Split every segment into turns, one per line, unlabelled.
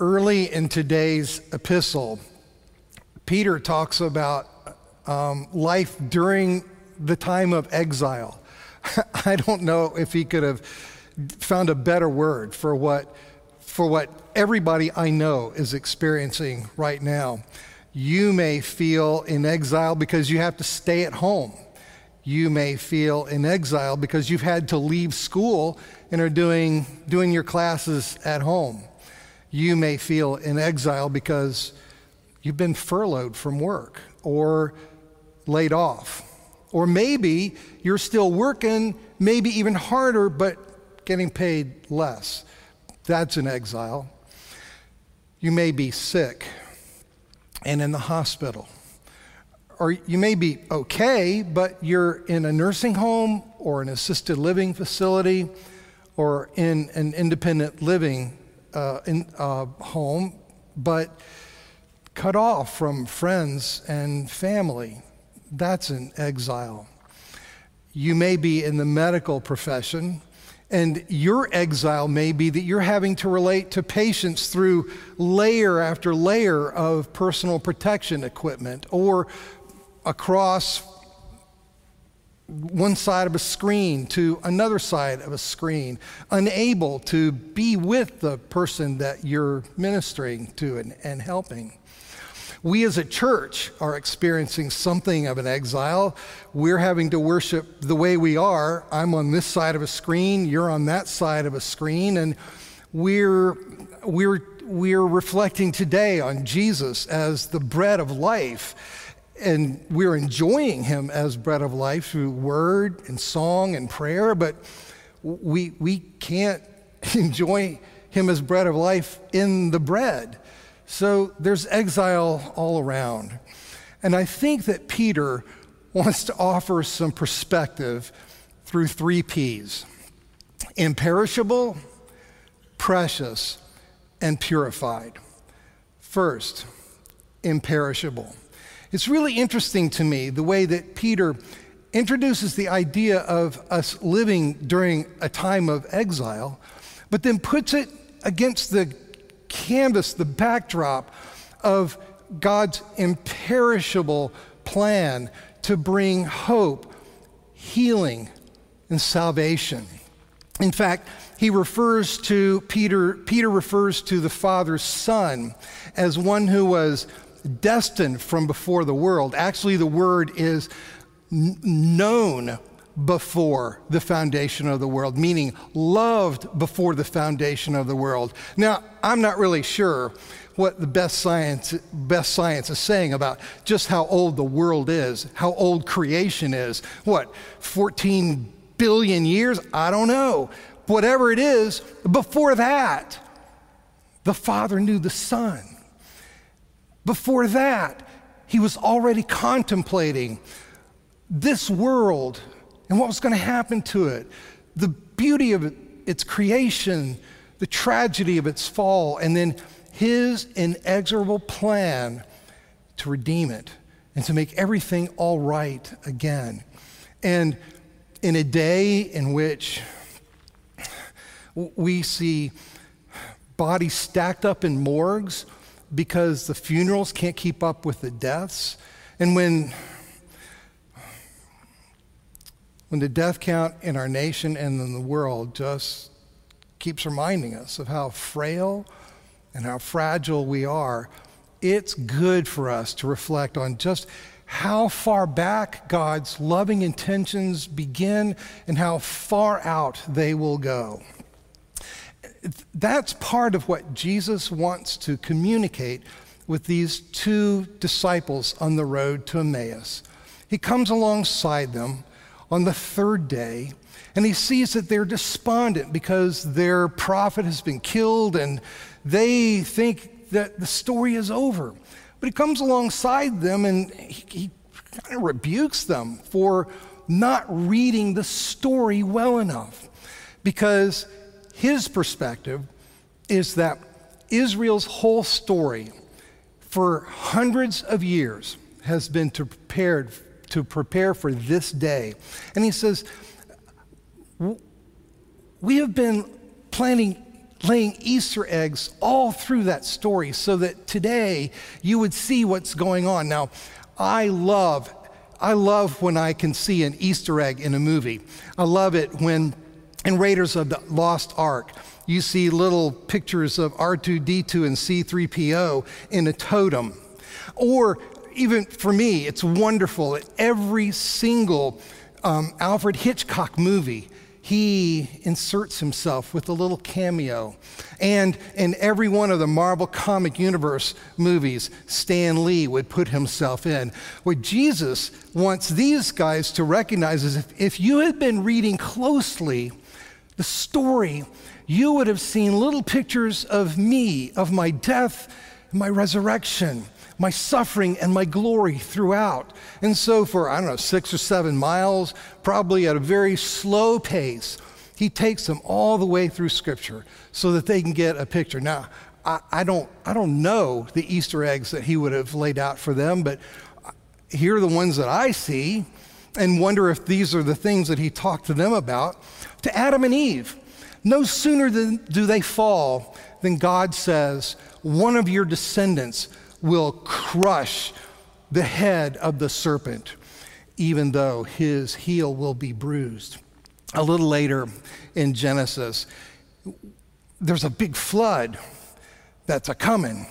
Early in today's epistle, Peter talks about um, life during the time of exile. I don't know if he could have found a better word for what, for what everybody I know is experiencing right now. You may feel in exile because you have to stay at home. You may feel in exile because you've had to leave school and are doing, doing your classes at home. You may feel in exile because you've been furloughed from work or laid off. Or maybe you're still working, maybe even harder, but getting paid less. That's an exile. You may be sick and in the hospital. Or you may be okay, but you're in a nursing home or an assisted living facility or in an independent living uh, in, uh, home, but cut off from friends and family. That's an exile. You may be in the medical profession, and your exile may be that you're having to relate to patients through layer after layer of personal protection equipment or across one side of a screen to another side of a screen, unable to be with the person that you're ministering to and, and helping. We as a church are experiencing something of an exile. We're having to worship the way we are. I'm on this side of a screen, you're on that side of a screen, and we're, we're, we're reflecting today on Jesus as the bread of life and we're enjoying him as bread of life through word and song and prayer, but we, we can't enjoy him as bread of life in the bread. So there's exile all around. And I think that Peter wants to offer some perspective through three P's imperishable, precious, and purified. First, imperishable. It's really interesting to me the way that Peter introduces the idea of us living during a time of exile, but then puts it against the canvas, the backdrop of God's imperishable plan to bring hope, healing, and salvation. In fact, he refers to Peter, Peter refers to the Father's Son as one who was destined from before the world. Actually, the word is known before the foundation of the world, meaning loved before the foundation of the world. Now, I'm not really sure what the best science, best science is saying about just how old the world is, how old creation is. What, 14 billion years? I don't know. Whatever it is, before that, the Father knew the Son. Before that, he was already contemplating this world and what was going to happen to it, the beauty of its creation, the tragedy of its fall, and then his inexorable plan to redeem it and to make everything all right again. And in a day in which we see bodies stacked up in morgues because the funerals can't keep up with the deaths, and when when the death count in our nation and in the world just keeps reminding us of how frail and how fragile we are, it's good for us to reflect on just how far back God's loving intentions begin and how far out they will go. That's part of what Jesus wants to communicate with these two disciples on the road to Emmaus. He comes alongside them on the third day, and he sees that they're despondent because their prophet has been killed and they think that the story is over. But he comes alongside them and he, he kind of rebukes them for not reading the story well enough because his perspective is that Israel's whole story for hundreds of years has been to prepared to prepare for this day. And he says, We have been planning laying Easter eggs all through that story so that today you would see what's going on. Now, I love I love when I can see an Easter egg in a movie. I love it when in Raiders of the Lost Ark, you see little pictures of R2D2 and C3PO in a totem. Or even for me, it's wonderful that every single um, Alfred Hitchcock movie he inserts himself with a little cameo. And in every one of the Marvel Comic Universe movies, Stan Lee would put himself in. What Jesus wants these guys to recognize is if, if you had been reading closely the story, you would have seen little pictures of me, of my death, my resurrection my suffering and my glory throughout. And so, for I don't know, six or seven miles, probably at a very slow pace, he takes them all the way through Scripture so that they can get a picture. Now, I, I don't, I don't know the Easter eggs that he would have laid out for them, but here are the ones that I see and wonder if these are the things that he talked to them about. To Adam and Eve, no sooner than do they fall than God says, One of your descendants will crush the head of the serpent, even though his heel will be bruised. A little later in Genesis, there's a big flood that's a coming.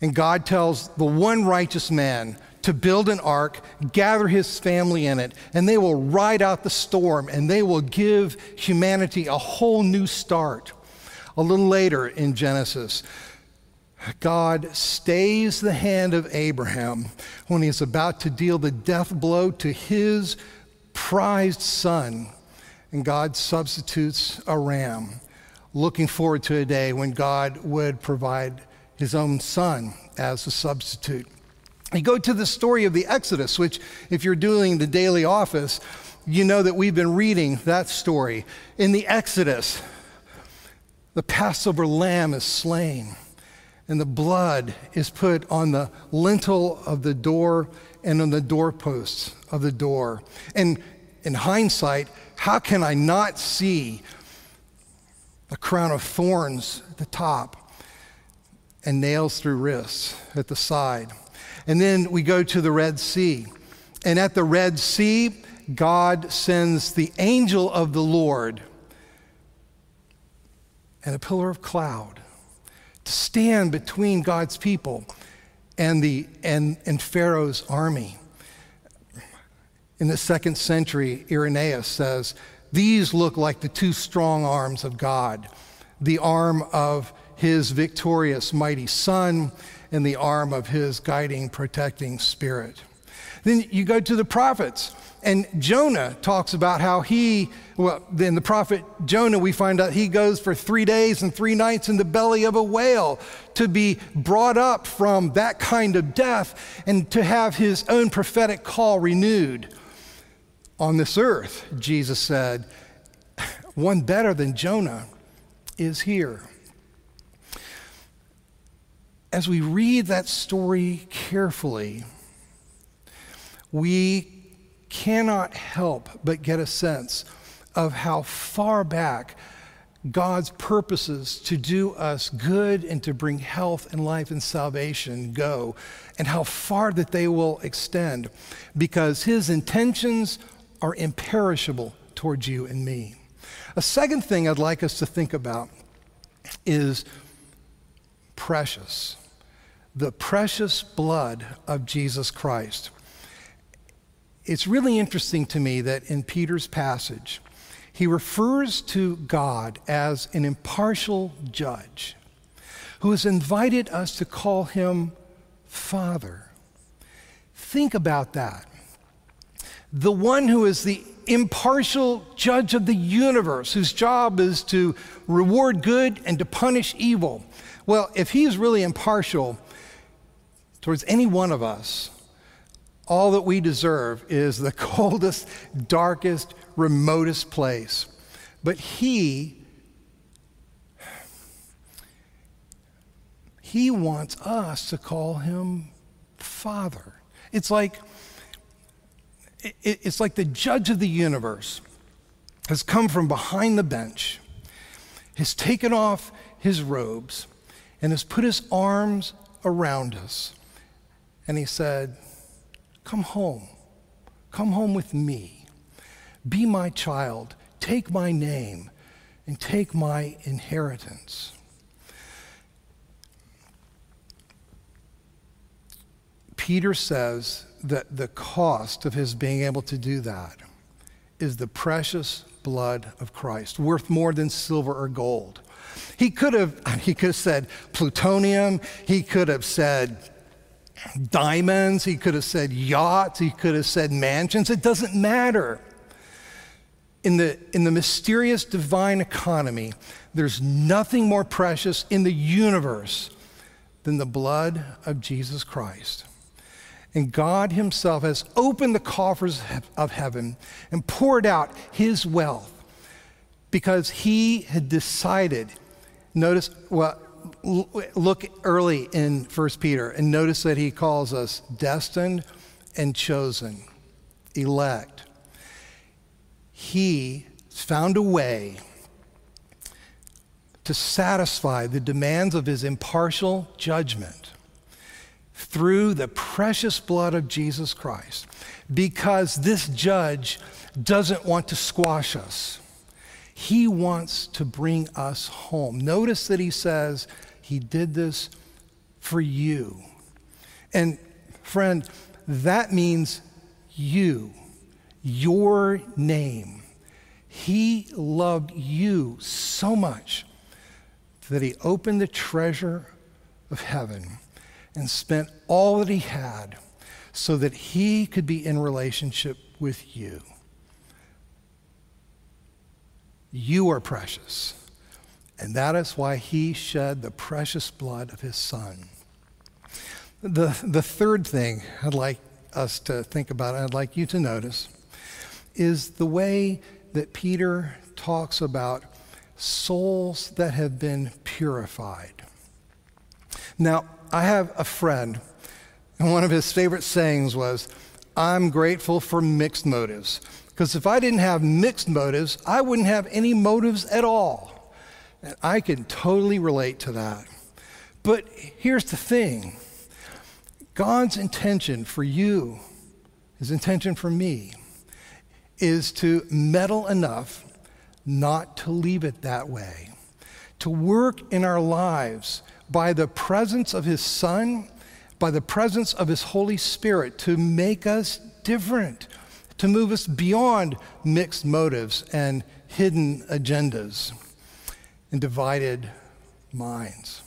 And God tells the one righteous man to build an ark, gather his family in it, and they will ride out the storm and they will give humanity a whole new start. A little later in Genesis, God stays the hand of Abraham when he is about to deal the death blow to his prized son, and God substitutes a ram, looking forward to a day when God would provide his own son as a substitute. You go to the story of the Exodus, which, if you're doing the daily office, you know that we've been reading that story. In the Exodus, the Passover lamb is slain and the blood is put on the lintel of the door and on the doorposts of the door. And in hindsight, how can I not see a crown of thorns at the top and nails through wrists at the side? And then we go to the Red Sea. And at the Red Sea, God sends the angel of the Lord and a pillar of cloud stand between God's people and, the, and, and Pharaoh's army. In the second century, Irenaeus says, These look like the two strong arms of God the arm of his victorious mighty Son and the arm of his guiding, protecting spirit. Then you go to the prophets. And Jonah talks about how he, well, then the prophet Jonah, we find out he goes for three days and three nights in the belly of a whale to be brought up from that kind of death and to have his own prophetic call renewed. On this earth, Jesus said, one better than Jonah is here. As we read that story carefully, we cannot help but get a sense of how far back God's purposes to do us good and to bring health and life and salvation go, and how far that they will extend, because His intentions are imperishable towards you and me. A second thing I'd like us to think about is precious, the precious blood of Jesus Christ it's really interesting to me that in Peter's passage, he refers to God as an impartial judge who has invited us to call him Father. Think about that. The one who is the impartial judge of the universe, whose job is to reward good and to punish evil. Well, if he's really impartial towards any one of us, all that we deserve is the coldest, darkest, remotest place. But He, He wants us to call Him Father. It's like, it's like the judge of the universe has come from behind the bench, has taken off his robes and has put his arms around us. And he said, Come home. Come home with me. Be my child. Take my name and take my inheritance. Peter says that the cost of his being able to do that is the precious blood of Christ, worth more than silver or gold. He could have, he could have said plutonium, he could have said diamonds, he could have said yachts, he could have said mansions. It doesn't matter. In the, in the mysterious divine economy, there's nothing more precious in the universe than the blood of Jesus Christ. And God Himself has opened the coffers of heaven and poured out His wealth because He had decided. Notice, well, look early in 1 Peter and notice that He calls us destined and chosen, elect. He found a way to satisfy the demands of His impartial judgment through the precious blood of Jesus Christ because this judge doesn't want to squash us. He wants to bring us home. Notice that he says he did this for you. And friend, that means you, your name. He loved you so much that he opened the treasure of heaven and spent all that he had so that he could be in relationship with you. You are precious. And that is why he shed the precious blood of his son. The, the third thing I'd like us to think about, I'd like you to notice, is the way that Peter talks about souls that have been purified. Now, I have a friend, and one of his favorite sayings was, I'm grateful for mixed motives. Because if I didn't have mixed motives, I wouldn't have any motives at all. And I can totally relate to that. But here's the thing God's intention for you, his intention for me, is to meddle enough not to leave it that way, to work in our lives by the presence of His Son, by the presence of His Holy Spirit to make us different, to move us beyond mixed motives and hidden agendas and divided minds.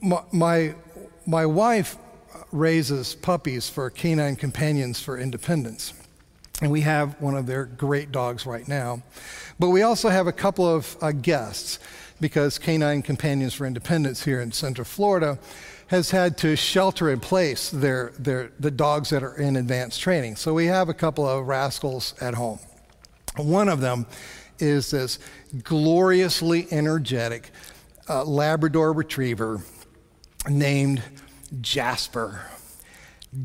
My, my, my wife raises puppies for Canine Companions for Independence. And we have one of their great dogs right now. But we also have a couple of uh, guests because Canine Companions for Independence here in Central Florida has had to shelter in place their, their, the dogs that are in advanced training. So we have a couple of rascals at home. One of them is this gloriously energetic uh, Labrador retriever named Jasper.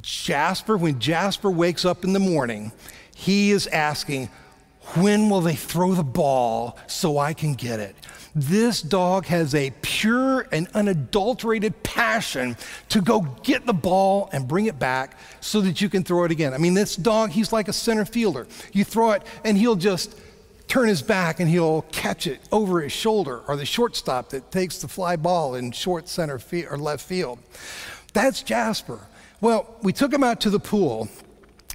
Jasper, when Jasper wakes up in the morning, he is asking, When will they throw the ball so I can get it? This dog has a pure and unadulterated passion to go get the ball and bring it back so that you can throw it again. I mean, this dog, he's like a center fielder. You throw it, and he'll just turn his back and he'll catch it over his shoulder, or the shortstop that takes the fly ball in short center field or left field. That's Jasper. Well, we took him out to the pool,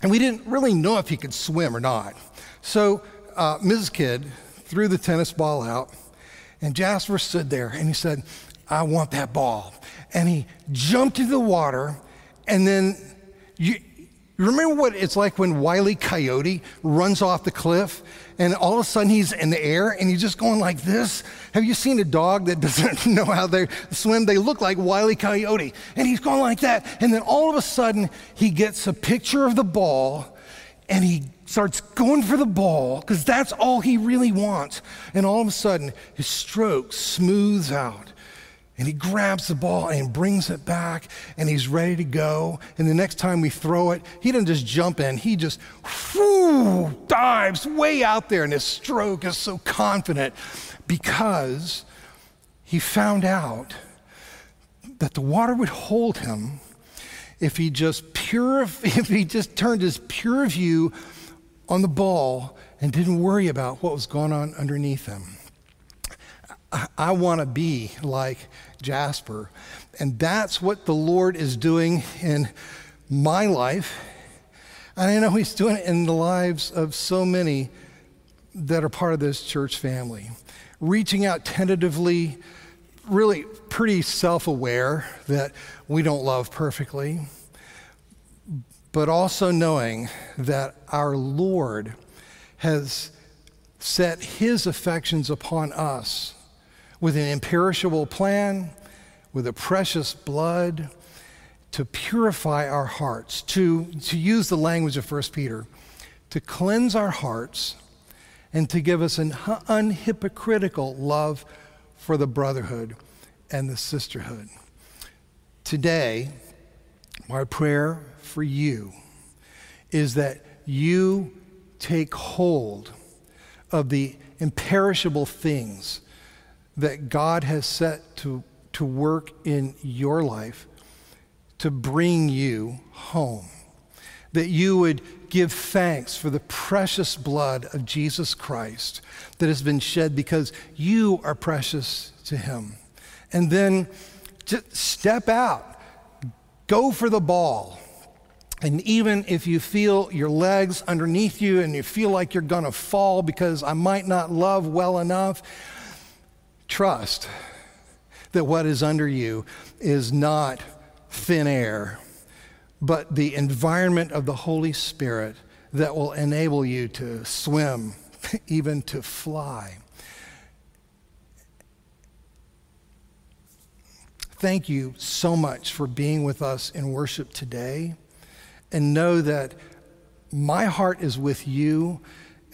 and we didn't really know if he could swim or not. So uh, Mrs. Kidd threw the tennis ball out and Jasper stood there and he said, I want that ball. And he jumped into the water. And then you, you remember what it's like when Wiley Coyote runs off the cliff and all of a sudden he's in the air and he's just going like this? Have you seen a dog that doesn't know how they swim? They look like Wiley Coyote. And he's going like that. And then all of a sudden he gets a picture of the ball and he starts going for the ball because that's all he really wants. And all of a sudden, his stroke smooths out. And he grabs the ball and brings it back, and he's ready to go. And the next time we throw it, he doesn't just jump in, he just whoo, dives way out there. And his stroke is so confident because he found out that the water would hold him if he just pure if he just turned his pure view on the ball and didn't worry about what was going on underneath him. I, I want to be like Jasper. And that's what the Lord is doing in my life. And I know He's doing it in the lives of so many that are part of this church family. Reaching out tentatively, really pretty self aware that we don't love perfectly, but also knowing that our Lord has set His affections upon us with an imperishable plan, with a precious blood to purify our hearts, to, to use the language of 1 Peter, to cleanse our hearts and to give us an unhypocritical love for the brotherhood and the sisterhood. Today, my prayer for you is that you take hold of the imperishable things that God has set to, to work in your life to bring you home. That you would give thanks for the precious blood of Jesus Christ that has been shed because you are precious to Him. And then just step out, go for the ball. And even if you feel your legs underneath you and you feel like you're going to fall because I might not love well enough, trust that what is under you is not thin air, but the environment of the Holy Spirit that will enable you to swim, even to fly. Thank you so much for being with us in worship today. And know that my heart is with you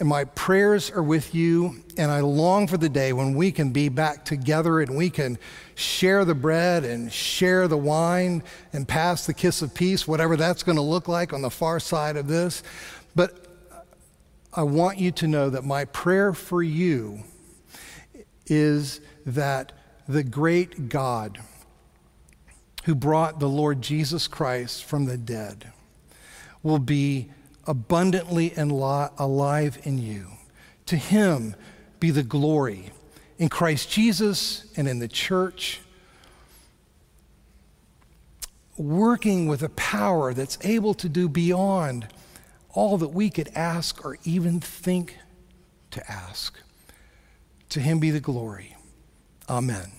and my prayers are with you, and I long for the day when we can be back together and we can share the bread and share the wine and pass the kiss of peace, whatever that's going to look like on the far side of this. But I want you to know that my prayer for you is that the great God who brought the Lord Jesus Christ from the dead will be abundantly and alive in you. To him be the glory in Christ Jesus and in the church, working with a power that's able to do beyond all that we could ask or even think to ask. To him be the glory. Amen.